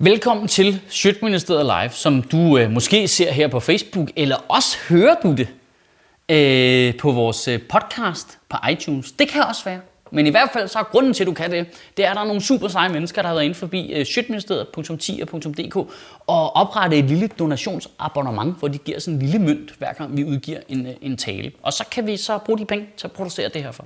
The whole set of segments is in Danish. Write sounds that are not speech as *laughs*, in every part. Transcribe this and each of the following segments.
Velkommen til Sjøtministeriet Live, som du øh, måske ser her på Facebook, eller også hører du det øh, på vores øh, podcast på iTunes. Det kan også være. Men i hvert fald så er grunden til, at du kan det, det er, at der er nogle super seje mennesker, der har været inde forbi øh, sjøtministeriet.10.dk og oprettet et lille donationsabonnement, hvor de giver sådan en lille mønt, hver gang vi udgiver en, øh, en tale. Og så kan vi så bruge de penge til at producere det her for.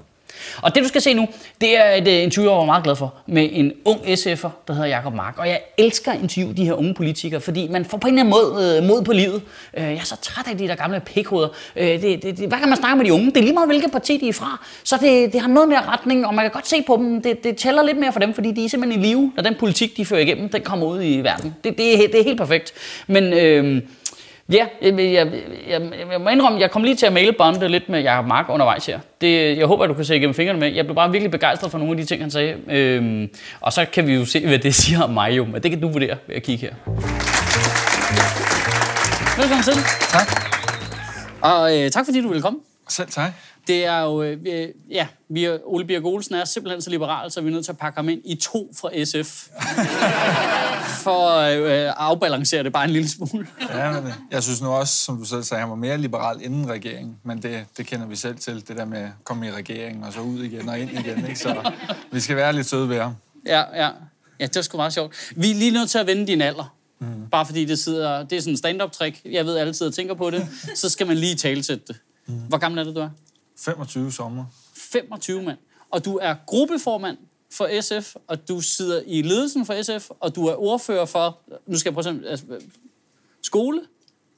Og det du skal se nu, det er et øh, interview, jeg var meget glad for, med en ung SF'er, der hedder Jakob Mark. Og jeg elsker at interviewe de her unge politikere, fordi man får på en eller anden måde øh, mod på livet. Øh, jeg er så træt af de der gamle pikhoveder. Øh, det, det, det, hvad kan man snakke med de unge? Det er lige meget, hvilket parti de er fra. Så det, det har noget mere retning, og man kan godt se på dem. Det, det tæller lidt mere for dem, fordi de er simpelthen i live, når den politik, de fører igennem, den kommer ud i verden. Det, det, er, det er helt perfekt. Men... Øh, Ja, jeg, jeg, jeg, jeg må indrømme, jeg kom lige til at mailbonde lidt med Jacob Mark undervejs her. Det, jeg håber, at du kan se igennem fingrene med. Jeg blev bare virkelig begejstret for nogle af de ting, han sagde. Øhm, og så kan vi jo se, hvad det *laughs* siger om mig jo. Men det kan du vurdere ved at kigge her. Velkommen til. Tak. Og øh, tak fordi du ville komme. Selv tak. Det er jo, øh, ja, vi er, Ole Birk Olsen er simpelthen så liberal, så vi er nødt til at pakke ham ind i to fra SF. *laughs* for at øh, afbalancere det bare en lille smule. Ja, men jeg synes nu også, som du selv sagde, han var mere liberal inden regeringen, men det, det kender vi selv til, det der med at komme i regeringen og så ud igen og ind igen, ikke? så vi skal være lidt søde ved ham. Ja, ja. Ja, det er sgu meget sjovt. Vi er lige nødt til at vende din alder. Mm. Bare fordi det sidder, det er sådan en stand-up-trick. Jeg ved, altid at tænker på det. Så skal man lige talsætte det. Mm. Hvor gammel er det, du er? 25 sommer. 25, mand. Og du er gruppeformand for SF, og du sidder i ledelsen for SF, og du er ordfører for, nu skal jeg prøve at altså, skole,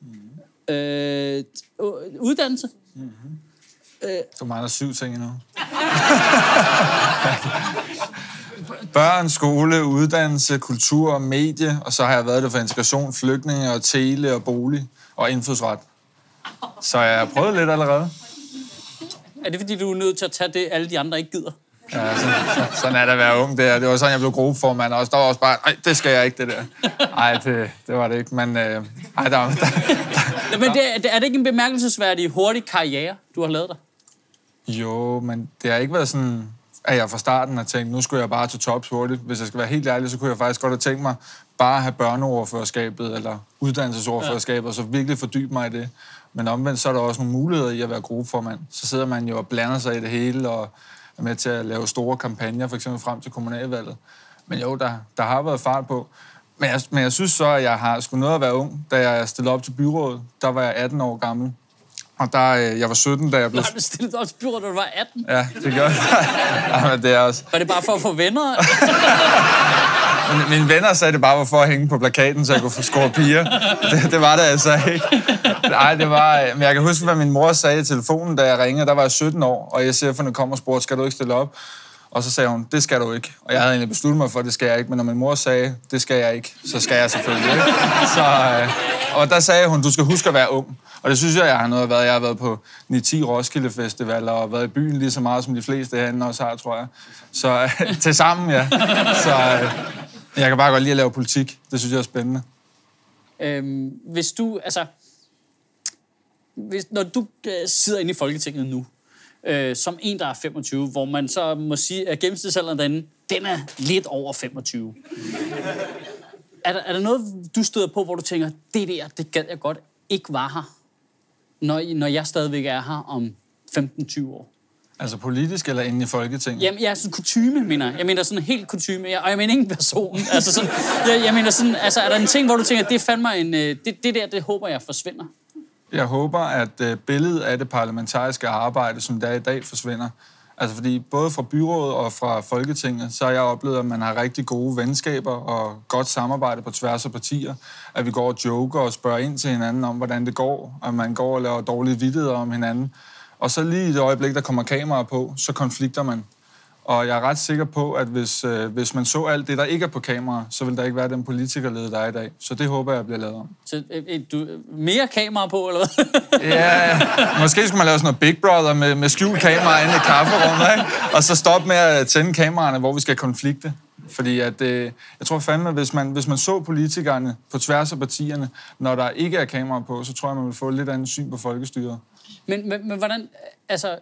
mm. øh, uddannelse. Mm-hmm. Øh, du mangler syv ting endnu. *laughs* Børn, skole, uddannelse, kultur, medie, og så har jeg været det for integration, flygtninge og tele og bolig og indfødsret. Så jeg har prøvet lidt allerede. Er det fordi, du er nødt til at tage det, alle de andre ikke gider? Ja, sådan, sådan er det at være ung der. Det var sådan, jeg blev gruppeformand også. Der var også bare, nej, det skal jeg ikke, det der. Nej, det, det var det ikke, men... Øh, ej, der, der, der, men det, er det ikke en bemærkelsesværdig hurtig karriere, du har lavet dig? Jo, men det har ikke været sådan, at jeg fra starten har tænkt, nu skulle jeg bare til tops hurtigt. Hvis jeg skal være helt ærlig, så kunne jeg faktisk godt have tænkt mig bare at have børneoverførskabet eller uddannelsesoverførskabet, ja. og så virkelig fordybe mig i det. Men omvendt, så er der også nogle muligheder i at være gruppeformand. Så sidder man jo og blander sig i det hele, og er med til at lave store kampagner, for eksempel frem til kommunalvalget. Men jo, der, der har været fart på. Men jeg, men jeg synes så, at jeg har skulle noget at være ung. Da jeg stillede op til byrådet, der var jeg 18 år gammel. Og der, øh, jeg var 17, da jeg blev... Nej, du stillede op til byrådet, da du var 18? Ja, det gør jeg. *laughs* ja, men det er også... Var det bare for at få venner? *laughs* Men mine venner sagde, det bare var for at hænge på plakaten, så jeg kunne få score piger. Det, det var det altså ikke. Nej, det var... Øh, men jeg kan huske, hvad min mor sagde i telefonen, da jeg ringede. Der var jeg 17 år, og SF'erne kom og spurgte, skal du ikke stille op? Og så sagde hun, det skal du ikke. Og jeg havde egentlig besluttet mig for, det skal jeg ikke. Men når min mor sagde, det skal jeg ikke, så skal jeg selvfølgelig ikke. Så, øh, og der sagde hun, du skal huske at være ung. Og det synes jeg, jeg har noget at. Jeg har været på 9-10 Roskilde Festival og været i byen lige så meget, som de fleste herinde også har, tror jeg. Så øh, *laughs* til sammen, ja. Så øh, jeg kan bare godt lide at lave politik. Det synes jeg er spændende. Øhm, hvis du, altså... Hvis, når du øh, sidder inde i Folketinget nu, øh, som en, der er 25, hvor man så må sige, at gennemsnitsalderen derinde, den er lidt over 25. er, der, er der noget, du støder på, hvor du tænker, det der, det gad jeg godt ikke var her, når, når jeg stadigvæk er her om 15-20 år? Altså politisk eller inde i Folketinget? Jamen, jeg er sådan kutume, mener jeg. Jeg mener sådan helt kutume, og jeg mener ingen person. *laughs* Altså sådan, jeg, jeg mener sådan, altså er der en ting, hvor du tænker, det fandt mig en, øh, det, det der, det håber jeg forsvinder? Jeg håber, at øh, billedet af det parlamentariske arbejde, som der er i dag, forsvinder. Altså fordi både fra byrådet og fra Folketinget, så har jeg oplevet, at man har rigtig gode venskaber og godt samarbejde på tværs af partier. At vi går og joker og spørger ind til hinanden om, hvordan det går. Og man går og laver dårlige vidtigheder om hinanden. Og så lige i det øjeblik, der kommer kameraer på, så konflikter man. Og jeg er ret sikker på, at hvis, øh, hvis man så alt det, der ikke er på kamera, så vil der ikke være den politikerlede, der er i dag. Så det håber jeg bliver lavet om. Så øh, øh du, mere kamera på, eller hvad? ja, måske skulle man lave sådan noget Big Brother med, med skjult kamera inde i kafferummet, ikke? Og så stoppe med at tænde kameraerne, hvor vi skal konflikte. Fordi at, øh, jeg tror fandme, at hvis man, hvis man så politikerne på tværs af partierne, når der ikke er kamera på, så tror jeg, man vil få lidt andet syn på folkestyret. Men, men, men hvordan, altså,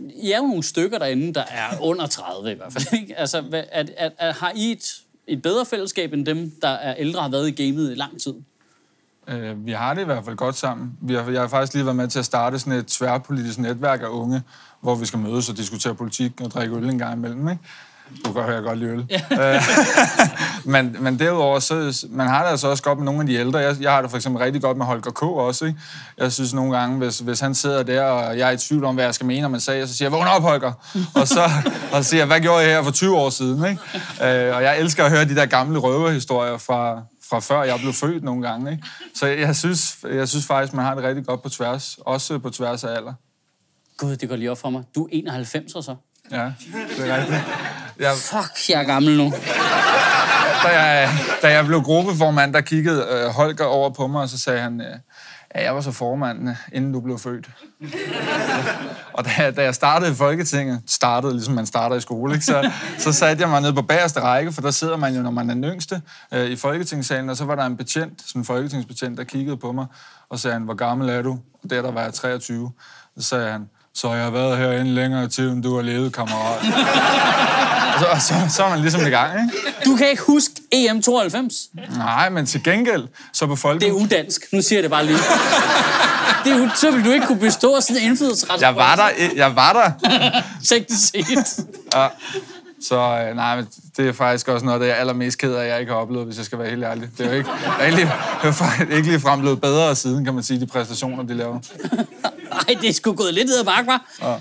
I er jo nogle stykker derinde, der er under 30 i hvert fald. Ikke? Altså, hvad, at, at, at, har I et et bedre fællesskab end dem, der er ældre har været i gamet i lang tid? Øh, vi har det i hvert fald godt sammen. Vi har, jeg har faktisk lige været med til at starte sådan et tværpolitisk netværk af unge, hvor vi skal mødes og diskutere politik og drikke øl en gang imellem. Ikke? Du kan høre, jeg godt lide øl. Ja. *laughs* men, men derudover, så, man har det altså også godt med nogle af de ældre. Jeg, jeg har det for eksempel rigtig godt med Holger K. også. Ikke? Jeg synes nogle gange, hvis, hvis han sidder der, og jeg er i tvivl om, hvad jeg skal mene om en sag, så siger jeg, vågn op, Holger! *laughs* og så, og så siger jeg, hvad gjorde jeg her for 20 år siden? Ikke? Øh, og jeg elsker at høre de der gamle røverhistorier fra, fra før jeg blev født nogle gange. Ikke? Så jeg synes, jeg synes faktisk, man har det rigtig godt på tværs. Også på tværs af alder. Gud, det går lige op for mig. Du er 91 så. Ja, det er rigtigt. Jeg, Fuck, jeg er gammel nu. da, jeg, da jeg blev gruppeformand, der kiggede øh, Holger over på mig, og så sagde han, øh, ja, jeg var så formand, øh, inden du blev født. og da, jeg- da jeg startede i Folketinget, startede ligesom man starter i skole, ikke? Så, så satte jeg mig ned på bagerste række, for der sidder man jo, når man er den yngste, øh, i Folketingssalen, og så var der en betjent, sådan en folketingsbetjent, der kiggede på mig, og sagde han, hvor gammel er du? Og der, der var jeg 23. Så sagde han, så jeg har været herinde længere tid, end du har levet, kammerat. *laughs* så, så, så er man ligesom i gang, ikke? Du kan ikke huske E EM 92. Nej, men til gengæld, så på folk... Det er udansk. Nu siger jeg det bare lige. Det er, så vil du ikke kunne bestå sådan en indflydelsesret. Jeg var der, jeg var der. *laughs* Teknisk set. Ja. Så øh, nej, men det er faktisk også noget, af det jeg er allermest ked af, jeg ikke har oplevet, hvis jeg skal være helt ærlig. Det er jo ikke, det er ikke, lige- det er ikke lige frem blevet bedre siden, kan man sige, de præstationer, de laver. *laughs* *laughs* Nej, det er sgu gået lidt ned ad bakke? Ja.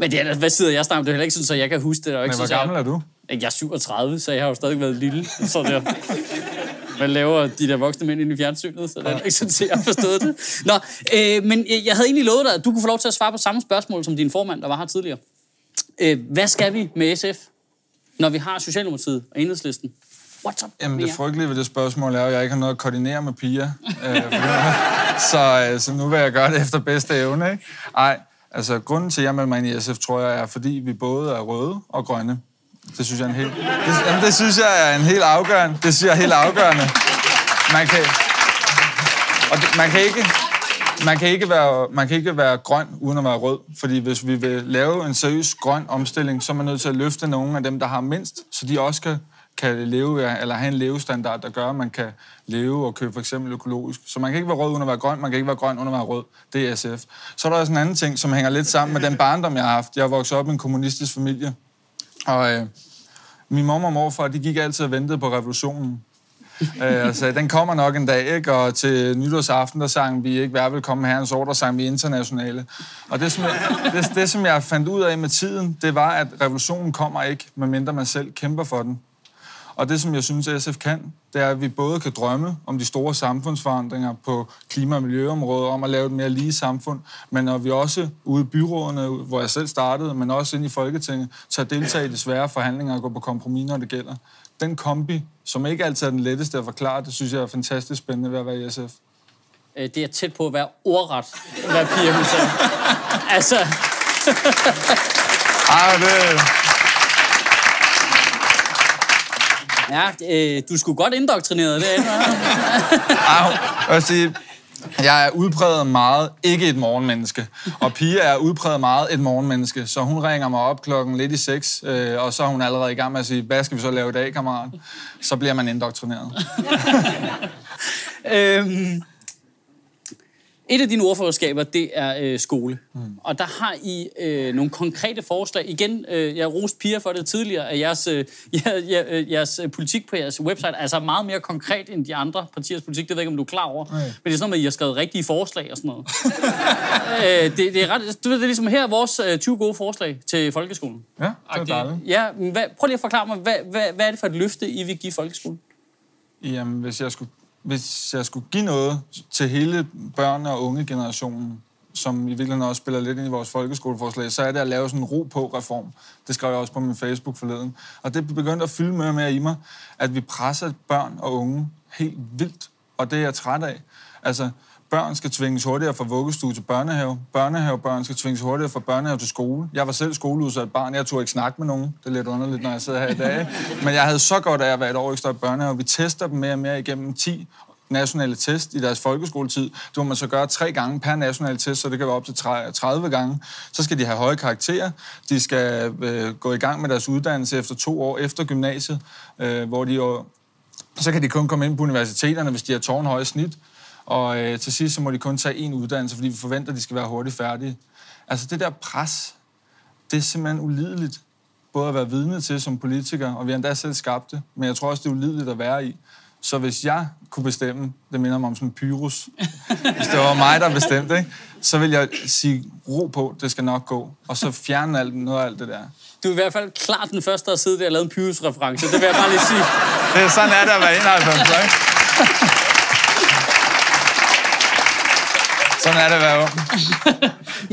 Men det er, hvad sidder jeg om? Det er heller ikke sådan, så jeg kan huske det. Og ikke Men hvor sådan, så gammel er du? Jeg, er 37, så jeg har jo stadig været lille. Så der. Hvad laver de der voksne mænd inde i fjernsynet? Så det er ikke sådan, at jeg har forstået det. Nå, øh, men jeg havde egentlig lovet dig, at du kunne få lov til at svare på samme spørgsmål som din formand, der var her tidligere. Øh, hvad skal vi med SF, når vi har Socialdemokratiet og Enhedslisten? What's up Jamen, det frygtelige ved det spørgsmål er, at jeg ikke har noget at koordinere med piger. Øh, *laughs* så, øh, så nu vil jeg gøre det efter bedste evne, ikke? Ej, altså, grunden til, at jeg melder mig ind i SF, tror jeg, er, fordi vi både er røde og grønne. Det synes jeg er en helt... Det, jamen, det synes jeg er en helt afgørende. Det synes jeg er helt afgørende. Man kan... Og det, man kan ikke... Man kan, ikke være, man kan ikke være grøn uden at være rød, fordi hvis vi vil lave en seriøs grøn omstilling, så er man nødt til at løfte nogle af dem, der har mindst, så de også kan, kan leve, eller have en levestandard, der gør, at man kan leve og købe for eksempel økologisk. Så man kan ikke være rød uden at være grøn, man kan ikke være grøn uden at være rød. Det er SF. Så er der også en anden ting, som hænger lidt sammen med den barndom, jeg har haft. Jeg vokset op i en kommunistisk familie, og øh, min mor og morfar, de gik altid og ventede på revolutionen. *laughs* Øh, sagde, den kommer nok en dag, ikke? Og til nytårsaften, der sang vi ikke Vær velkommen herrens år, der sang vi internationale. Og det som, jeg, det, det, som jeg fandt ud af med tiden, det var, at revolutionen kommer ikke, medmindre man selv kæmper for den. Og det, som jeg synes, SF kan, det er, at vi både kan drømme om de store samfundsforandringer på klima- og miljøområdet, om at lave et mere lige samfund, men når vi også ude i byrådene, hvor jeg selv startede, men også ind i Folketinget, tager deltage i de svære forhandlinger og gå på kompromis, når det gælder. Den kombi, som ikke altid er den letteste at forklare, det synes jeg er fantastisk spændende ved at være i SF. Øh, det er tæt på at være ordret, hvad Pia hun sagde. altså, Ej, det... ja, øh, du skulle godt indoktrineret det. Ej, *laughs* jeg sige, jeg er udpræget meget ikke et morgenmenneske. Og Pia er udpræget meget et morgenmenneske. Så hun ringer mig op klokken lidt i seks, øh, og så er hun allerede i gang med at sige, hvad skal vi så lave i dag, kammerat? Så bliver man indoktrineret. *laughs* øhm, et af dine ordførerskaber, det er øh, skole. Mm. Og der har I øh, nogle konkrete forslag. Igen, øh, jeg roste Pia for det tidligere, at jeres, øh, *laughs* øh, jeres øh, politik på jeres website er altså meget mere konkret end de andre partiers politik. Det ved jeg ikke, om du er klar over. Nej. Men det er sådan noget med, at I har skrevet rigtige forslag og sådan noget. *laughs* øh, det, det, er ret, du ved, det er ligesom her vores øh, 20 gode forslag til folkeskolen. Ja, det er dejligt. Ja, men hvad, prøv lige at forklare mig, hvad, hvad, hvad er det for et løfte, I vil give folkeskolen? Jamen, hvis jeg skulle, hvis jeg skulle give noget til hele børne- og unge generationen, som i virkeligheden også spiller lidt ind i vores folkeskoleforslag, så er det at lave sådan en ro på reform. Det skrev jeg også på min Facebook forleden. Og det begyndte at fylde mere og mere i mig, at vi presser børn og unge helt vildt. Og det er jeg træt af. Altså, børn skal tvinges hurtigere fra vuggestue til børnehave. Børnehavebørn skal tvinges hurtigere fra børnehave til skole. Jeg var selv skoleudsat barn. Jeg tog ikke snakke med nogen. Det er lidt underligt, når jeg sidder her i dag. Men jeg havde så godt af at være et år ekstra i børnehave. Vi tester dem mere og mere igennem 10 nationale test i deres folkeskoletid. Det må man så gøre tre gange per nationale test, så det kan være op til 30 gange. Så skal de have høje karakterer. De skal øh, gå i gang med deres uddannelse efter to år efter gymnasiet, øh, hvor de jo, så kan de kun komme ind på universiteterne, hvis de har tårnhøje snit. Og øh, til sidst så må de kun tage en uddannelse, fordi vi forventer, at de skal være hurtigt færdige. Altså det der pres, det er simpelthen ulideligt både at være vidne til som politiker, og vi har endda selv skabt det, men jeg tror også, det er ulideligt at være i. Så hvis jeg kunne bestemme, det minder mig om sådan en pyrus, *laughs* hvis det var mig, der bestemte, ikke? så vil jeg sige ro på, det skal nok gå, og så fjerne alt, noget af alt det der. Du er i hvert fald klart den første, der har siddet der og lavet en Pyrus-reference. Det vil jeg bare lige sige. Det er sådan er det at være 91, ikke? *laughs* Sådan er det at være ung.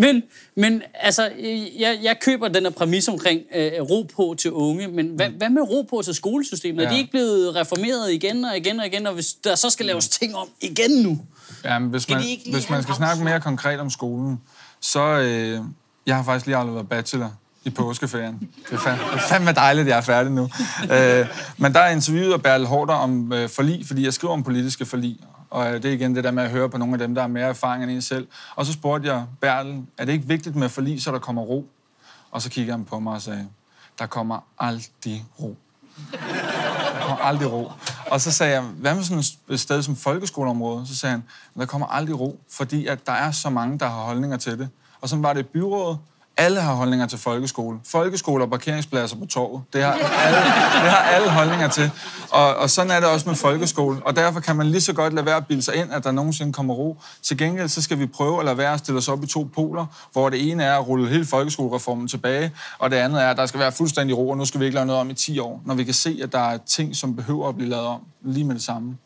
men, men altså, jeg, jeg køber den her præmis omkring øh, ro på til unge, men hvad, hvad med ro på til skolesystemet? Ja. Er de ikke blevet reformeret igen og igen og igen, og hvis der så skal laves ting om igen nu? Ja, men hvis man, hvis man skal snakke mere konkret om skolen, så... Øh, jeg har faktisk lige aldrig været bachelor i påskeferien. Det er, fandme, det er fandme dejligt, at jeg er færdig nu. Øh, men der er interviewet af Bertel Hårder om øh, forlig, fordi jeg skriver om politiske forlig. Og øh, det er igen det der med at høre på nogle af dem, der er mere erfaring end en selv. Og så spurgte jeg Bertel, er det ikke vigtigt med forlig, så der kommer ro? Og så kiggede han på mig og sagde, der kommer aldrig ro. Der kommer aldrig ro. Og så sagde jeg, hvad med sådan et sted som folkeskoleområdet? Så sagde han, der kommer aldrig ro, fordi at der er så mange, der har holdninger til det. Og så var det byrådet, alle har holdninger til folkeskole. Folkeskole og parkeringspladser på torvet. Det har alle, det har alle holdninger til. Og, og sådan er det også med folkeskole. Og derfor kan man lige så godt lade være at bilde sig ind, at der nogensinde kommer ro. Til gengæld så skal vi prøve at lade være at stille os op i to poler, hvor det ene er at rulle hele folkeskolereformen tilbage, og det andet er, at der skal være fuldstændig ro, og nu skal vi ikke lave noget om i 10 år, når vi kan se, at der er ting, som behøver at blive lavet om lige med det samme.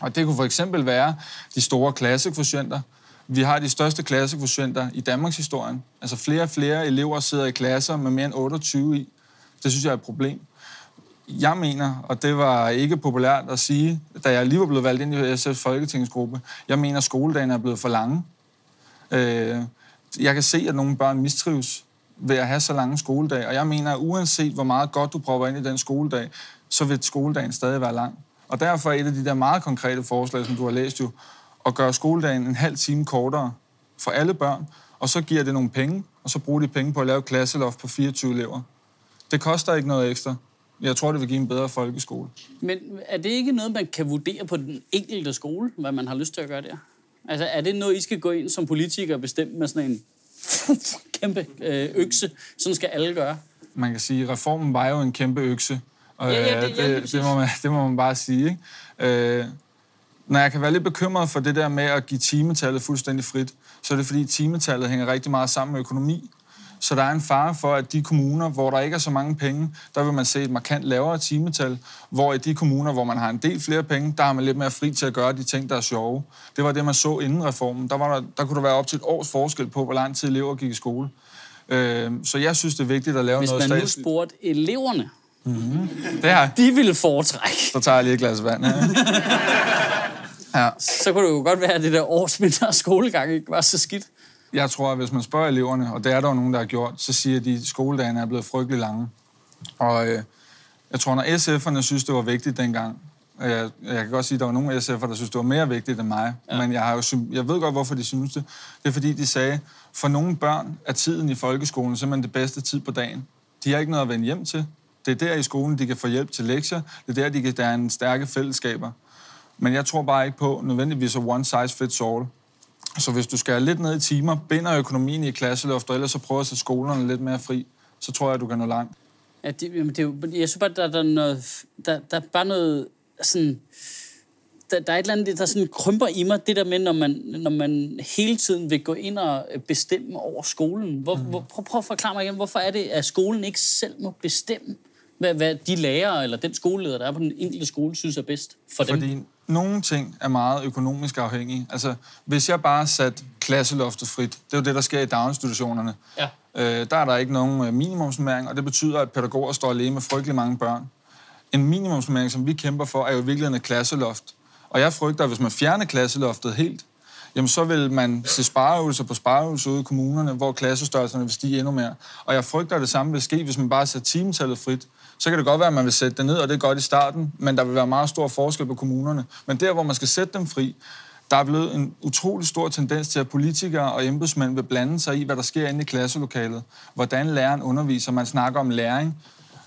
Og det kunne for eksempel være de store klassekvotienter, vi har de største klassekvotienter i Danmarks historie. Altså flere og flere elever sidder i klasser med mere end 28 i. Det synes jeg er et problem. Jeg mener, og det var ikke populært at sige, da jeg lige var blevet valgt ind i SF's folketingsgruppe, jeg mener, at skoledagen er blevet for lange. Øh, jeg kan se, at nogle børn mistrives ved at have så lange skoledage, og jeg mener, at uanset hvor meget godt du prøver ind i den skoledag, så vil skoledagen stadig være lang. Og derfor er et af de der meget konkrete forslag, som du har læst jo, at gøre skoledagen en halv time kortere for alle børn, og så giver det nogle penge, og så bruger de penge på at lave klasseloft på 24 elever. Det koster ikke noget ekstra. Jeg tror, det vil give en bedre folkeskole. Men er det ikke noget, man kan vurdere på den enkelte skole, hvad man har lyst til at gøre der? Altså, er det noget, I skal gå ind som politiker og bestemme med sådan en *laughs* kæmpe øh, økse? Sådan skal alle gøre. Man kan sige, at reformen var jo en kæmpe økse. Og, ja, ja, det, ja, det, det, må man, det må man bare sige. Ikke? Øh, når jeg kan være lidt bekymret for det der med at give timetallet fuldstændig frit, så er det fordi timetallet hænger rigtig meget sammen med økonomi. Så der er en fare for, at de kommuner, hvor der ikke er så mange penge, der vil man se et markant lavere timetal, hvor i de kommuner, hvor man har en del flere penge, der har man lidt mere fri til at gøre de ting, der er sjove. Det var det, man så inden reformen. Der, var der, der kunne der være op til et års forskel på, hvor lang tid elever gik i skole. Øh, så jeg synes, det er vigtigt at lave Hvis noget Hvis man nu spurgte eleverne, mm-hmm. det her. de ville foretrække. Så tager jeg lige et glas vand. Ja. *laughs* Ja. Så kunne det jo godt være, at det der års mindre skolegang ikke var så skidt. Jeg tror, at hvis man spørger eleverne, og det er der jo nogen, der har gjort, så siger de, at skoledagene er blevet frygtelig lange. Og øh, jeg tror, når SF'erne synes, det var vigtigt dengang, og jeg, jeg kan godt sige, at der var nogle SF'er, der synes, det var mere vigtigt end mig. Ja. Men jeg, har jo, jeg ved godt, hvorfor de synes det. Det er fordi, de sagde, for nogle børn er tiden i folkeskolen simpelthen det bedste tid på dagen. De har ikke noget at vende hjem til. Det er der i skolen, de kan få hjælp til lektier. Det er der, de kan, der er en stærke fællesskaber. Men jeg tror bare ikke på nødvendigvis at one size fits all. Så hvis du skal lidt ned i timer, binder økonomien i klasseloft, og ellers så prøver at sætte skolerne lidt mere fri, så tror jeg, at du kan nå langt. Ja, det, jamen, det er jo, jeg synes bare, der, der, er noget, der, der er bare noget sådan... Der, der er et eller andet, der sådan krymper i mig, det der med, når man, når man hele tiden vil gå ind og bestemme over skolen. Hvor, mm. hvor, prøv, prøv at forklare mig igen, hvorfor er det, at skolen ikke selv må bestemme, hvad, hvad de lærere eller den skoleleder, der er på den enkelte skole, synes er bedst for Fordi dem? Nogle ting er meget økonomisk afhængige. Altså, hvis jeg bare satte klasseloftet frit, det er jo det, der sker i daginstitutionerne, ja. øh, der er der ikke nogen øh, minimumsnummering, og det betyder, at pædagoger står alene med frygtelig mange børn. En minimumsnummering, som vi kæmper for, er jo i virkeligheden et klasseloft. Og jeg frygter, at hvis man fjerner klasseloftet helt, jamen så vil man se spareøvelser på spareøvelser ude i kommunerne, hvor klassestørrelserne vil stige endnu mere. Og jeg frygter, at det samme vil ske, hvis man bare sætter timetallet frit. Så kan det godt være, at man vil sætte det ned, og det er godt i starten, men der vil være meget stor forskel på kommunerne. Men der, hvor man skal sætte dem fri, der er blevet en utrolig stor tendens til, at politikere og embedsmænd vil blande sig i, hvad der sker inde i klasselokalet. Hvordan læreren underviser. Man snakker om læring.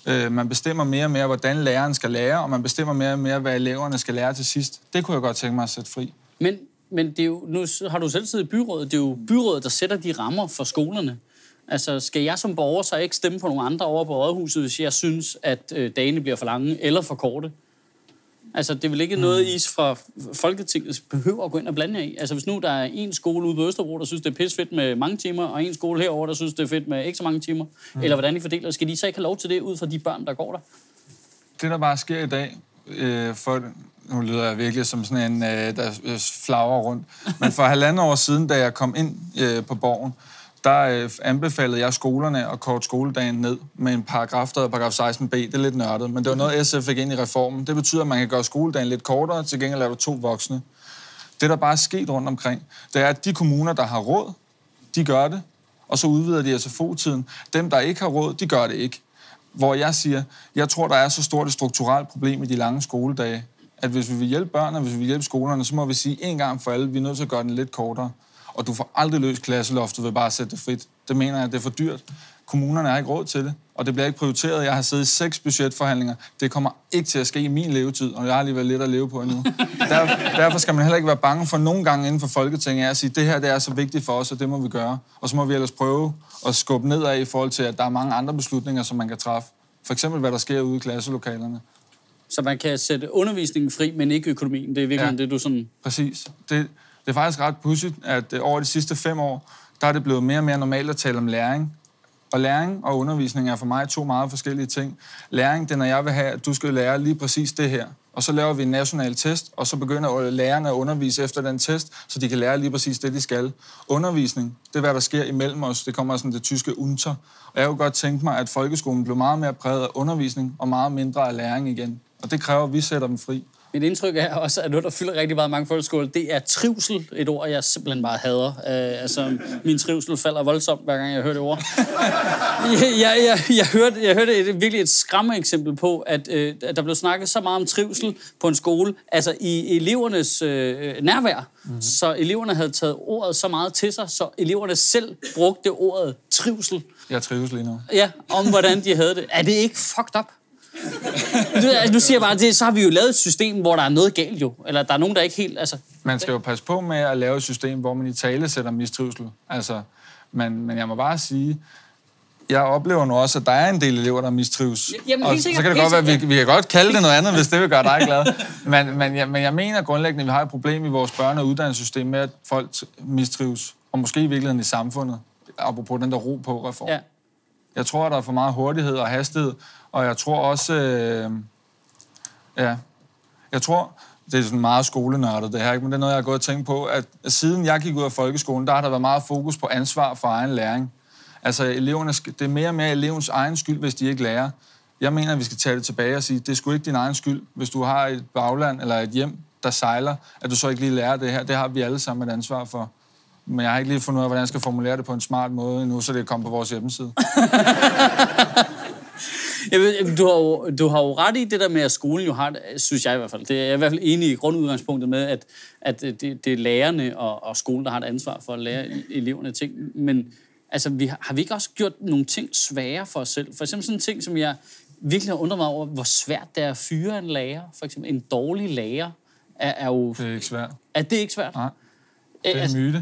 Øh, man bestemmer mere og mere, hvordan læreren skal lære, og man bestemmer mere og mere, hvad eleverne skal lære til sidst. Det kunne jeg godt tænke mig at sætte fri. Men, men det er jo, nu har du selv siddet i byrådet. Det er jo byrådet, der sætter de rammer for skolerne. Altså, skal jeg som borger så ikke stemme på nogle andre over på rådhuset, hvis jeg synes, at øh, dagene bliver for lange eller for korte? Altså, det er vel ikke mm. noget, I fra Folketinget behøver at gå ind og blande jer i. Altså, hvis nu der er en skole ude på Østerbro, der synes, det er pisse fedt med mange timer, og en skole herover der synes, det er fedt med ikke så mange timer, mm. eller hvordan I fordeler, skal de så ikke have lov til det ud fra de børn, der går der? Det, der bare sker i dag, øh, for, nu lyder jeg virkelig som sådan en, øh, der flager rundt, men for halvandet år siden, da jeg kom ind øh, på borgen, der øh, anbefalede jeg skolerne at korte skoledagen ned med en paragraf, der paragraf 16b. Det er lidt nørdet, men det var noget, SF fik ind i reformen. Det betyder, at man kan gøre skoledagen lidt kortere, til gengæld er der to voksne. Det, der bare er sket rundt omkring, det er, at de kommuner, der har råd, de gør det, og så udvider de SFO-tiden. Dem, der ikke har råd, de gør det ikke. Hvor jeg siger, jeg tror, der er så stort et strukturelt problem i de lange skoledage, at hvis vi vil hjælpe børnene, hvis vi vil hjælpe skolerne, så må vi sige en gang for alle, vi er nødt til at gøre den lidt kortere og du får aldrig løst klasseloftet ved bare at sætte det frit. Det mener jeg, det er for dyrt. Kommunerne har ikke råd til det, og det bliver ikke prioriteret. Jeg har siddet i seks budgetforhandlinger. Det kommer ikke til at ske i min levetid, og jeg har alligevel lidt at leve på endnu. *laughs* Der, derfor skal man heller ikke være bange for nogle gange inden for Folketinget at sige, at det her det er så vigtigt for os, og det må vi gøre. Og så må vi ellers prøve at skubbe nedad i forhold til, at der er mange andre beslutninger, som man kan træffe. For eksempel, hvad der sker ude i klasselokalerne. Så man kan sætte undervisningen fri, men ikke økonomien. Det er virkelig ja, det, du sådan... Præcis. Det, det er faktisk ret pudsigt, at øh, over de sidste fem år, der er det blevet mere og mere normalt at tale om læring. Og læring og undervisning er for mig to meget forskellige ting. Læring, det er, når jeg vil have, at du skal lære lige præcis det her. Og så laver vi en national test, og så begynder øh, lærerne at undervise efter den test, så de kan lære lige præcis det, de skal. Undervisning, det er, hvad der sker imellem os. Det kommer sådan det tyske unter. Og jeg kunne godt tænke mig, at folkeskolen blev meget mere præget af undervisning og meget mindre af læring igen. Og det kræver, at vi sætter dem fri. Mit indtryk er også, at noget, der fylder rigtig meget mange folkeskoler, det er trivsel. Et ord, jeg simpelthen bare hader. Uh, altså, min trivsel falder voldsomt, hver gang jeg hører det ord. jeg, *laughs* jeg, jeg, jeg, hørte, jeg hørte et, virkelig et skræmme eksempel på, at, uh, at der blev snakket så meget om trivsel på en skole, altså i elevernes uh, nærvær, mm-hmm. så eleverne havde taget ordet så meget til sig, så eleverne selv brugte ordet trivsel. Jeg trives lige nu. Ja, om hvordan de havde det. Er det ikke fucked up? Du, altså, du siger bare, det, så har vi jo lavet et system, hvor der er noget galt jo. Eller der er nogen, der ikke helt... Altså, man skal jo passe på med at lave et system, hvor man i tale sætter mistrivsel. Altså, men, men jeg må bare sige, jeg oplever nu også, at der er en del elever, der mistrives. Jamen, og så kan det godt være, at vi, vi kan godt kalde det noget andet, hvis det vil gøre dig glad. Men, men, jeg, men jeg mener grundlæggende, at vi har et problem i vores børne- og uddannelsessystem med, at folk mistrives. Og måske i virkeligheden i samfundet. Apropos den der ro på reform. Ja. Jeg tror, at der er for meget hurtighed og hastighed, og jeg tror også, øh, ja, jeg tror, det er sådan meget skolenørdet det her, ikke? men det er noget, jeg har gået og tænkt på, at siden jeg gik ud af folkeskolen, der har der været meget fokus på ansvar for egen læring. Altså, eleverne, det er mere og mere elevens egen skyld, hvis de ikke lærer. Jeg mener, at vi skal tage det tilbage og sige, det er sgu ikke din egen skyld, hvis du har et bagland eller et hjem, der sejler, at du så ikke lige lærer det her. Det har vi alle sammen et ansvar for. Men jeg har ikke lige fundet ud af, hvordan jeg skal formulere det på en smart måde endnu, så det kommer på vores hjemmeside. *laughs* Ved, du, har jo, du har jo ret i det der med, at skolen jo har, synes jeg i hvert fald, det er jeg i hvert fald enig i grundudgangspunktet med, at, at det, det er lærerne og, og skolen, der har et ansvar for at lære eleverne ting. Men altså, vi har, har vi ikke også gjort nogle ting svære for os selv? For eksempel sådan en ting, som jeg virkelig har undret mig over, hvor svært det er at fyre en lærer. For eksempel en dårlig lærer er, er jo... Det er ikke svært. Er det ikke svært? Nej. Det er en altså,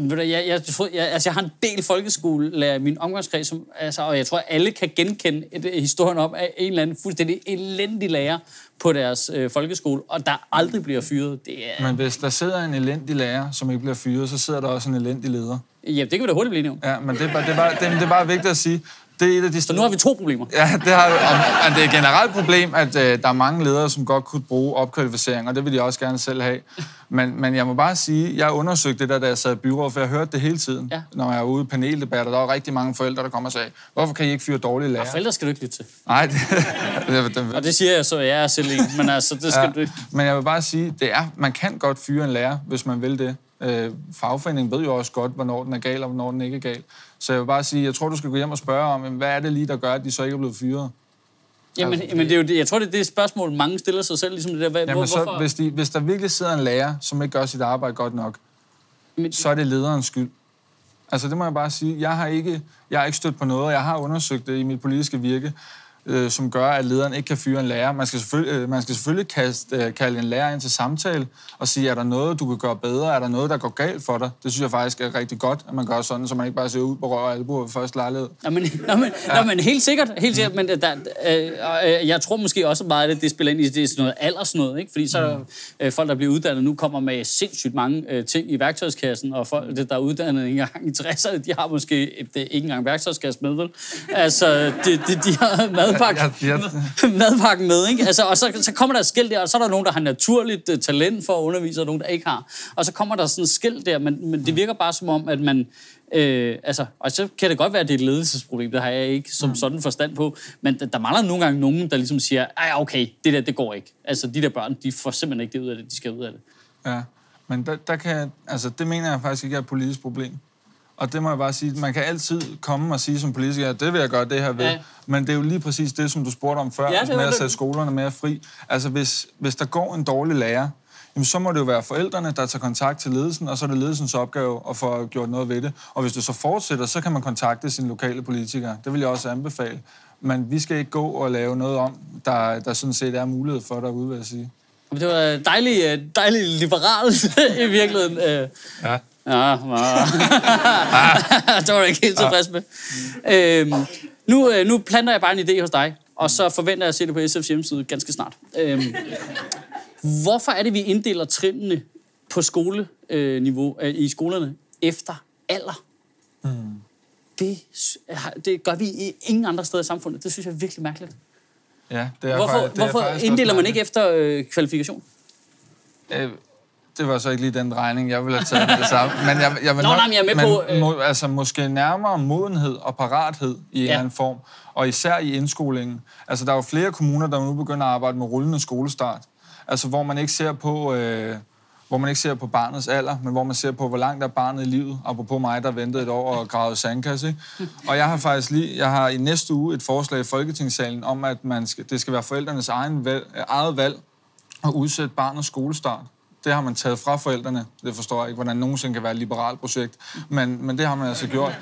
myte. Jeg, jeg, jeg, jeg, altså jeg har en del folkeskolelærer i min omgangskreds, som, altså, og jeg tror, at alle kan genkende et, et, historien om, at en eller anden fuldstændig elendig lærer på deres øh, folkeskole, og der aldrig bliver fyret. Det er... Men hvis der sidder en elendig lærer, som ikke bliver fyret, så sidder der også en elendig leder. Ja, det kan vi da hurtigt blive om. Ja, men det er, bare, det, er bare, det, det er bare vigtigt at sige, det er et af de Så nu har vi to problemer. Ja, det, har, og, det er et generelt problem, at øh, der er mange ledere, som godt kunne bruge opkvalificering, og det vil de også gerne selv have. Men, men jeg må bare sige, jeg undersøgte det der, da jeg sad i byrådet, for jeg hørte det hele tiden, ja. når jeg er ude i paneldebatter. Der var rigtig mange forældre, der kommer og sagde, hvorfor kan I ikke fyre dårlige lærer? Ja, forældre skal du ikke lytte til. Nej, det, *laughs* det, det, Og det siger jeg så, jeg er selv en, men altså, det skal ja, du Men jeg vil bare sige, det er, man kan godt fyre en lærer, hvis man vil det. Øh, fagforeningen ved jo også godt, hvornår den er gal, og hvornår den ikke er gal. Så jeg vil bare sige, jeg tror, du skal gå hjem og spørge om, hvad er det lige, der gør, at de så ikke er blevet fyret? Jamen, altså, men det er jo det, jeg tror, det er det spørgsmål, mange stiller sig selv, ligesom det der, hvad, Jamen, hvor, så, hvorfor? hvis, de, hvis der virkelig sidder en lærer, som ikke gør sit arbejde godt nok, Men- så er det lederens skyld. Altså, det må jeg bare sige. Jeg har ikke, jeg har ikke stødt på noget, og jeg har undersøgt det i mit politiske virke, øh, som gør, at lederen ikke kan fyre en lærer. Man skal selvfølgelig, øh, man skal selvfølgelig kaste, øh, kalde en lærer ind til samtale og sige, er der noget, du kan gøre bedre? Er der noget, der går galt for dig? Det synes jeg faktisk er rigtig godt, at man gør sådan, så man ikke bare ser ud på røv og albuer ved første lejlighed. Nå, men, *laughs* nå, men, ja. nå, men helt sikkert, helt sikkert, men der, øh, øh, jeg tror måske også meget, at det spiller ind i det er sådan noget alders noget, ikke? Fordi så er der øh, folk, der bliver uddannet nu, kommer med sindssygt mange øh, ting i værktøjskassen, og folk, der er uddannet engang i 60'erne, de har måske et, det, ikke engang værktøjskasse med, vel? Altså, de, de, de har madpakke, Jeg- jeg- *laughs* madpakken med, ikke? Altså, og så, så kommer der et skilt der, og så er der nogen, der har naturligt uh, talent for at undervise, og nogen, der ikke har. Og så kommer der sådan et skilt der, men, men det virker bare som om, at man... Øh, altså, og så kan det godt være, at det er et ledelsesproblem, det har jeg ikke som sådan forstand på, men der, der mangler nogle gange nogen, der ligesom siger, ej, okay, det der, det går ikke. Altså, de der børn, de får simpelthen ikke det ud af det, de skal ud af det. Ja, men der, der kan, altså, det mener jeg faktisk ikke er et politisk problem. Og det må jeg bare sige, man kan altid komme og sige som politiker, at det vil jeg gøre det her ved. Ja. Men det er jo lige præcis det, som du spurgte om før, Ja, det med var at det. sætte skolerne mere fri. Altså hvis, hvis der går en dårlig lærer, jamen, så må det jo være forældrene, der tager kontakt til ledelsen, og så er det ledelsens opgave at få gjort noget ved det. Og hvis det så fortsætter, så kan man kontakte sine lokale politikere. Det vil jeg også anbefale. Men vi skal ikke gå og lave noget om, der, der sådan set er mulighed for derude, vil jeg sige. Det var dejligt, øh, dejligt liberalt *laughs* i virkeligheden. Øh, Ja. Ja, ja. *laughs* det var jeg ikke helt tilfreds med. Øhm, nu, øh, nu planter jeg bare en idé hos dig, og så forventer jeg at se det på SF's hjemmeside ganske snart. Øhm, hvorfor er det, vi inddeler trinene på skoleniveau øh, i skolerne efter alder? Det, s- har- det gør vi i ingen andre steder i samfundet. Det synes jeg er virkelig mærkeligt. Ja, det er Hvorfor, faktisk, det er hvorfor faktisk inddeler man ikke efter øh, kvalifikation? Øh, det var så ikke lige den regning, jeg ville have taget med det samme. Men jeg, jeg vil Nå, nok, nej, men jeg er med men på, øh- Må, altså, måske nærmere modenhed og parathed i en Ja. eller anden form. Og især i indskolingen. Altså, der er jo flere kommuner, der nu begynder at arbejde med rullende skolestart. Altså, hvor man ikke ser på... Øh, hvor man ikke ser på barnets alder, men hvor man ser på, hvor langt er barnet i livet. Apropos mig, der ventede et år og gravede sandkasse. Ikke? Og jeg har faktisk lige, jeg har i næste uge et forslag i Folketingssalen om, at man skal, det skal være forældrenes egen valg, eget valg at udsætte barnets skolestart. Det har man taget fra forældrene. Det forstår jeg ikke, hvordan nogensinde kan være et liberalt projekt. Men, men det har man altså gjort.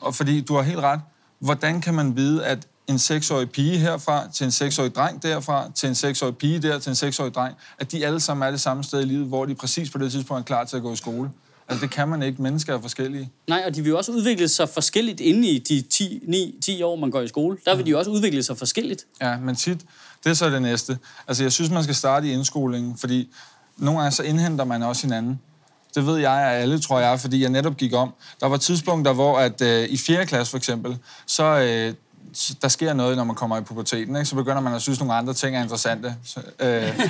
Og fordi du har helt ret. Hvordan kan man vide, at en seksårig pige herfra, til en seksårig dreng derfra, til en seksårig pige der, til en seksårig dreng, at de alle sammen er det samme sted i livet, hvor de præcis på det tidspunkt er klar til at gå i skole. Altså, det kan man ikke. Mennesker er forskellige. Nej, og de vil jo også udvikle sig forskelligt inde i de 10, 9, 10 år, man går i skole. Der vil de også udvikle sig forskelligt. Ja, men tit, det er så det næste. Altså, jeg synes, man skal starte i indskolingen, fordi nogle gange så indhenter man også hinanden. Det ved jeg af alle, tror jeg, fordi jeg netop gik om. Der var tidspunkter, hvor at, øh, i 4. klasse for eksempel, så øh, der sker noget, når man kommer i puberteten. Ikke? Så begynder man at synes, nogle andre ting er interessante. Så, øh,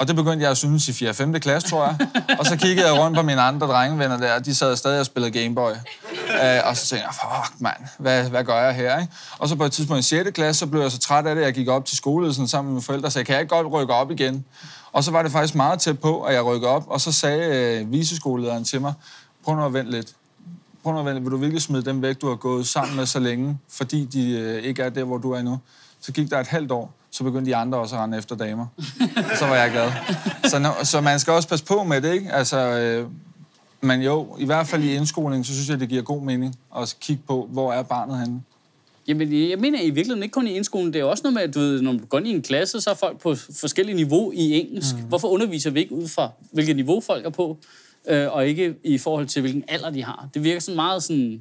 og det begyndte jeg at synes i 4. og 5. klasse, tror jeg. Og så kiggede jeg rundt på mine andre drengevenner der, og de sad stadig og spillede Gameboy. Øh, og så tænkte jeg, fuck mand, hvad, hvad gør jeg her? Ikke? Og så på et tidspunkt i 6. klasse, så blev jeg så træt af det, at jeg gik op til skoleledelsen sammen med mine forældre og sagde, kan jeg ikke godt rykke op igen? Og så var det faktisk meget tæt på, at jeg rykkede op, og så sagde øh, viseskolelederen til mig, prøv nu at vente lidt. Prøv nu at vente, vil du virkelig smide dem væk, du har gået sammen med så længe, fordi de øh, ikke er der, hvor du er nu? Så gik der et halvt år, så begyndte de andre også at rende efter damer. Så var jeg glad. Så, no, så man skal også passe på med det, ikke? Altså, øh, men jo, i hvert fald i indskolingen, så synes jeg, det giver god mening at kigge på, hvor er barnet henne. Jamen, jeg mener i virkeligheden ikke kun i indskolen. Det er også noget med, at du ved, når du går ind i en klasse, så er folk på forskellige niveau i engelsk. Mm. Hvorfor underviser vi ikke ud fra, hvilket niveau folk er på, øh, og ikke i forhold til, hvilken alder de har? Det virker sådan meget sådan...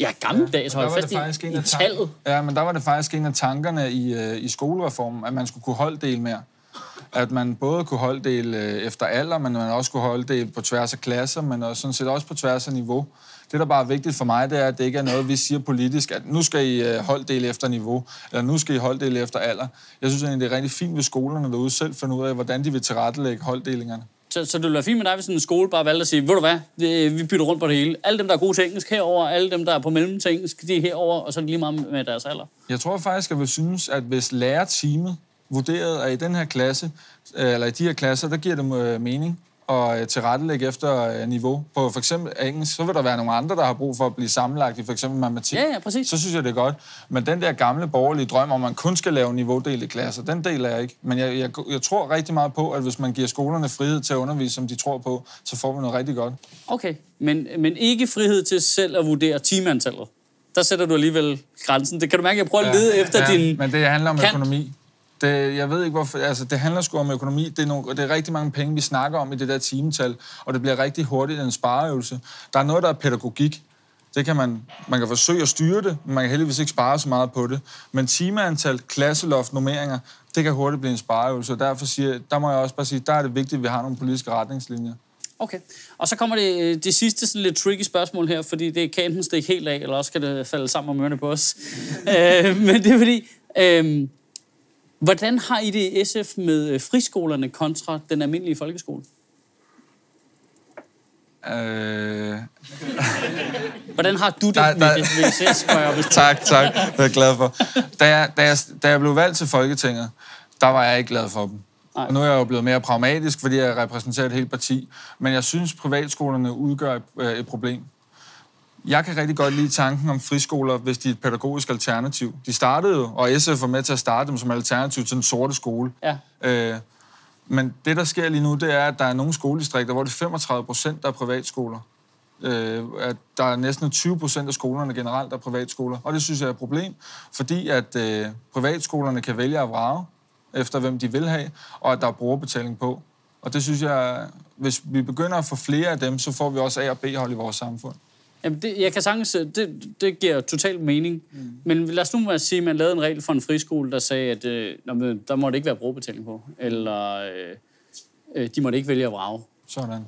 Ja, gammeldags, Og der hold var fast det faktisk i, i tallet. Ja, men der var det faktisk en af tankerne i, øh, i skolereformen, at man skulle kunne holde del mere. At man både kunne holde del øh, efter alder, men man også kunne holde del på tværs af klasser, men også, sådan set også på tværs af niveau. Det, der bare er vigtigt for mig, det er, at det ikke er noget, vi siger politisk, at nu skal I øh, holde del efter niveau, eller nu skal I holde del efter alder. Jeg synes egentlig, det er rigtig fint, hvis skolerne derude selv finder ud af, hvordan de vil tilrettelægge holddelingerne. Så, så det ville være fint med dig, hvis en skole bare valgte at sige, ved du hvad, det, vi bytter rundt på det hele. Alle dem, der er gode til engelsk herover, alle dem, der er på mellem til engelsk, de er herover, og så er det lige meget med deres alder. Jeg tror faktisk, at vil synes, at hvis lærerteamet vurderede, at i den her klasse, øh, eller i de her klasser, der giver det øh, mening og øh, tilrettelægge efter øh, niveau. På for eksempel engelsk, så vil der være nogle andre, der har brug for at blive sammenlagt i for eksempel matematik. Ja, ja, præcis. Så synes jeg, det er godt. Men den der gamle borgerlige drøm om, at man kun skal lave niveaudelte klasser, den deler jeg ikke. Men jeg, jeg, jeg tror rigtig meget på, at hvis man giver skolerne frihed til at undervise, som de tror på, så får vi noget rigtig godt. Okay, men, men ikke frihed til selv at vurdere timeantallet. Der sætter du alligevel grænsen. Det kan du mærke, jeg prøver at lede efter ja, din... Men det handler om kant. økonomi. Det, jeg ved ikke hvorfor, altså det handler sgu om økonomi. Det er, nogle, det er rigtig mange penge, vi snakker om i det der timetal, og det bliver rigtig hurtigt en spareøvelse. Der er noget, der er pædagogik. Det kan man, man kan forsøge at styre det, men man kan heldigvis ikke spare så meget på det. Men timeantal, klasseloft, normeringer, det kan hurtigt blive en spareøvelse. Og derfor siger, der må jeg også bare sige, der er det vigtigt, at vi har nogle politiske retningslinjer. Okay. Og så kommer det, øh, det sidste sådan lidt tricky spørgsmål her, fordi det kan enten stikke helt af, eller også kan det falde sammen om ørerne på os. *laughs* øh, men det er fordi, øh, hvordan har I det i SF med øh, friskolerne kontra den almindelige folkeskole? Øh, Hvordan har du det Der- med der- ved SS, spørger jeg, *laughs* hvis tak, tak. Det er jeg glad for. Da jeg, da, jeg, da jeg blev valgt til Folketinget, der var jeg ikke glad for dem. Nej. Og nu er jeg jo blevet mere pragmatisk, fordi jeg repræsenterer et helt parti. Men jeg synes, privatskolerne udgør et, øh, et problem. Jeg kan rigtig godt lide tanken om friskoler, hvis de er et pædagogisk alternativ. De startede jo, og SF var med til at starte dem som alternativ til den sorte skole. Ja. Øh, men det, der sker lige nu, det er, at der er nogle skoledistrikter, hvor det er 35 procent, der er privatskoler. Øh, at der er næsten 20 procent af skolerne generelt, der er privatskoler. Og det synes jeg er et problem, fordi at øh, privatskolerne kan vælge at vrage efter, hvem de vil have, og at der er brugerbetaling på. Og det synes jeg, hvis vi begynder at få flere af dem, så får vi også A- og B-hold i vores samfund. Jamen, det, jeg kan sagtens, øh, det, det giver totalt mening. Mm. Men lad os nu bare sige, at man lavede en regel for en friskole, der sagde, at øh, der må det ikke være brugerbetaling på. Eller øh, øh, de måtte ikke vælge at vrage. Sådan.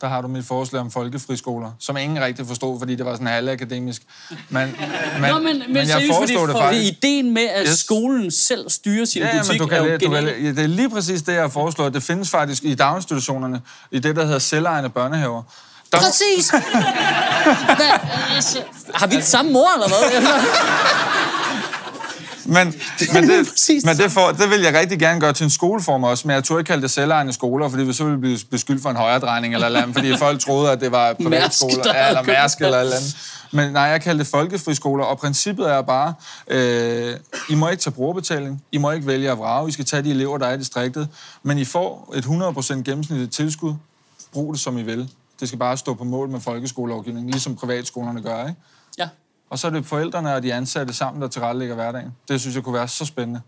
Der har du mit forslag om folkefriskoler, som ingen rigtig forstod, fordi det var sådan halvakademisk. Men, *laughs* men, Nå, men, men, men seriøst, fordi, det faktisk. ideen med, at Yes. skolen selv styrer sin Ja, butik, men du kan, er jo du kan, ja, det er lige præcis det, jeg foreslår. Det findes faktisk i daginstitutionerne, i det, der hedder selvejende børnehaver. Der, Præcis! *laughs* Hvad, har vi den samme mor, eller hvad? men, *laughs* men, det, men det, for, det vil jeg rigtig gerne gøre til en skoleform også, men jeg tror ikke kalde det selvejende skoler, fordi vi så ville blive beskyldt for en højredrejning eller noget, fordi folk troede, at det var *laughs* privatskoler, Mærsk, eller Mærsk eller eller andet. Men nej, jeg kalder det folkefriskoler, og princippet er bare, øh, I må ikke tage brugerbetaling, I må ikke vælge at vrage, I skal tage de elever, der er i distriktet, men I får et 100% gennemsnitligt tilskud, brug det som I vil. Det skal bare stå på mål med folkeskolelovgivningen, ligesom privatskolerne gør, ikke? ja. Og så er det forældrene og de ansatte sammen, der tilrettelægger hverdagen. Det synes jeg kunne være så spændende.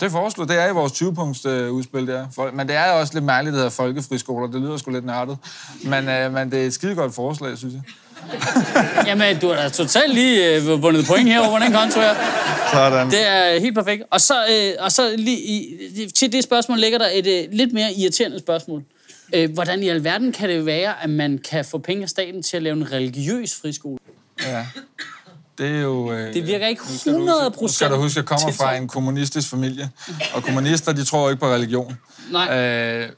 Det foreslår, det er i vores 20-punkts øh, udspil der. Men det er også lidt mærkeligt, det hedder folkefriskoler. Det lyder sgu lidt nørdet. Men, øh, men det er et skidegodt forslag, synes jeg. *laughs* Jamen, du har da totalt lige øh, vundet point herovre på den konto her. Sådan. Det er helt perfekt. Og så, øh, og så lige i, til det spørgsmål ligger der et øh, lidt mere irriterende spørgsmål. Øh, hvordan i alverden kan det være, at man kan få penge af staten til at lave en religiøs friskole? Ja. Det er jo... Øh, Det virker ikke nu skal du 100 huske- Nu skal du huske, at jeg kommer fra en kommunistisk familie. Og kommunister, de tror ikke på religion. Nej. Øh,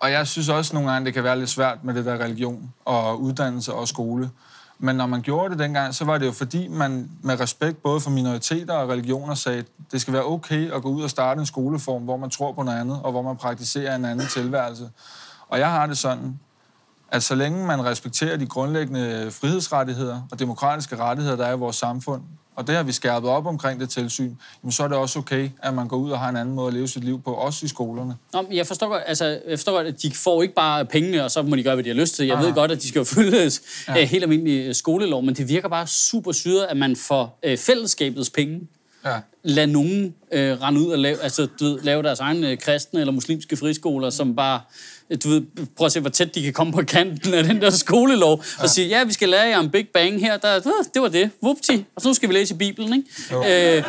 og jeg synes også nogle gange, det kan være lidt svært med det der religion og uddannelse og skole. Men når man gjorde det dengang, så var det jo fordi, man med respekt både for minoriteter og religioner sagde, at det skal være okay at gå ud og starte en skoleform, hvor man tror på noget andet, og hvor man praktiserer en anden tilværelse. Og jeg har det sådan, at så længe man respekterer de grundlæggende frihedsrettigheder og demokratiske rettigheder, der er i vores samfund, og det har vi skærpet op omkring det tilsyn, jamen så er det også okay, at man går ud og har en anden måde at leve sit liv på, også i skolerne. Nå, jeg forstår godt, altså, jeg forstår godt, at de får ikke bare pengene, og så må de gøre, hvad de har lyst til. Jeg Ah. ved godt, at de skal jo følge ja. helt almindelig øh, skolelov, men det virker bare super syret, at man får øh, fællesskabets penge Ja. lade nogen øh, rende ud og lave, altså, du ved, lave deres egne øh, kristne eller muslimske friskoler, som bare, øh, du ved, prøv at se, hvor tæt de kan komme på kanten af den der skolelov, ja. og sige, ja, vi skal lære jer om Big Bang her, der, det var det, whoopty, og så nu skal vi læse i Bibelen, ikke? Øh,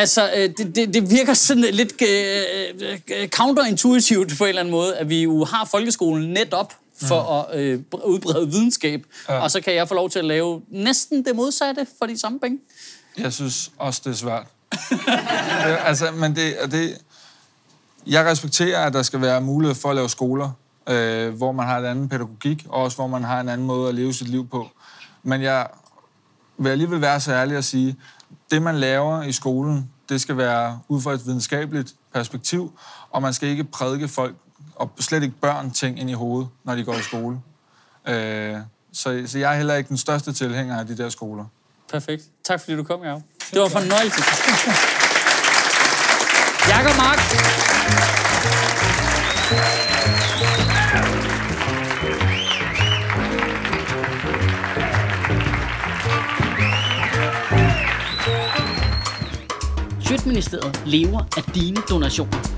altså, øh, det, det, det virker sådan lidt øh, counterintuitivt på en eller anden måde, at vi jo har folkeskolen netop for at øh, udbrede videnskab, ja. og så kan jeg få lov til at lave næsten det modsatte for de samme penge. Jeg synes også, det er svært. det, altså, men det, det, jeg respekterer, at der skal være mulighed for at lave skoler, øh, hvor man har en anden pædagogik, og også hvor man har en anden måde at leve sit liv på. Men jeg vil alligevel være så ærlig at sige, det man laver i skolen, det skal være ud fra et videnskabeligt perspektiv, og man skal ikke prædike folk og slet ikke børn ting ind i hovedet, når de går i skole. Øh, så, så jeg er heller ikke den største tilhænger af de der skoler. Perfekt. Tak fordi du kom, Jacob. Det var fornøjelse. Jakob Mark. Sjøtministeriet lever af dine donationer.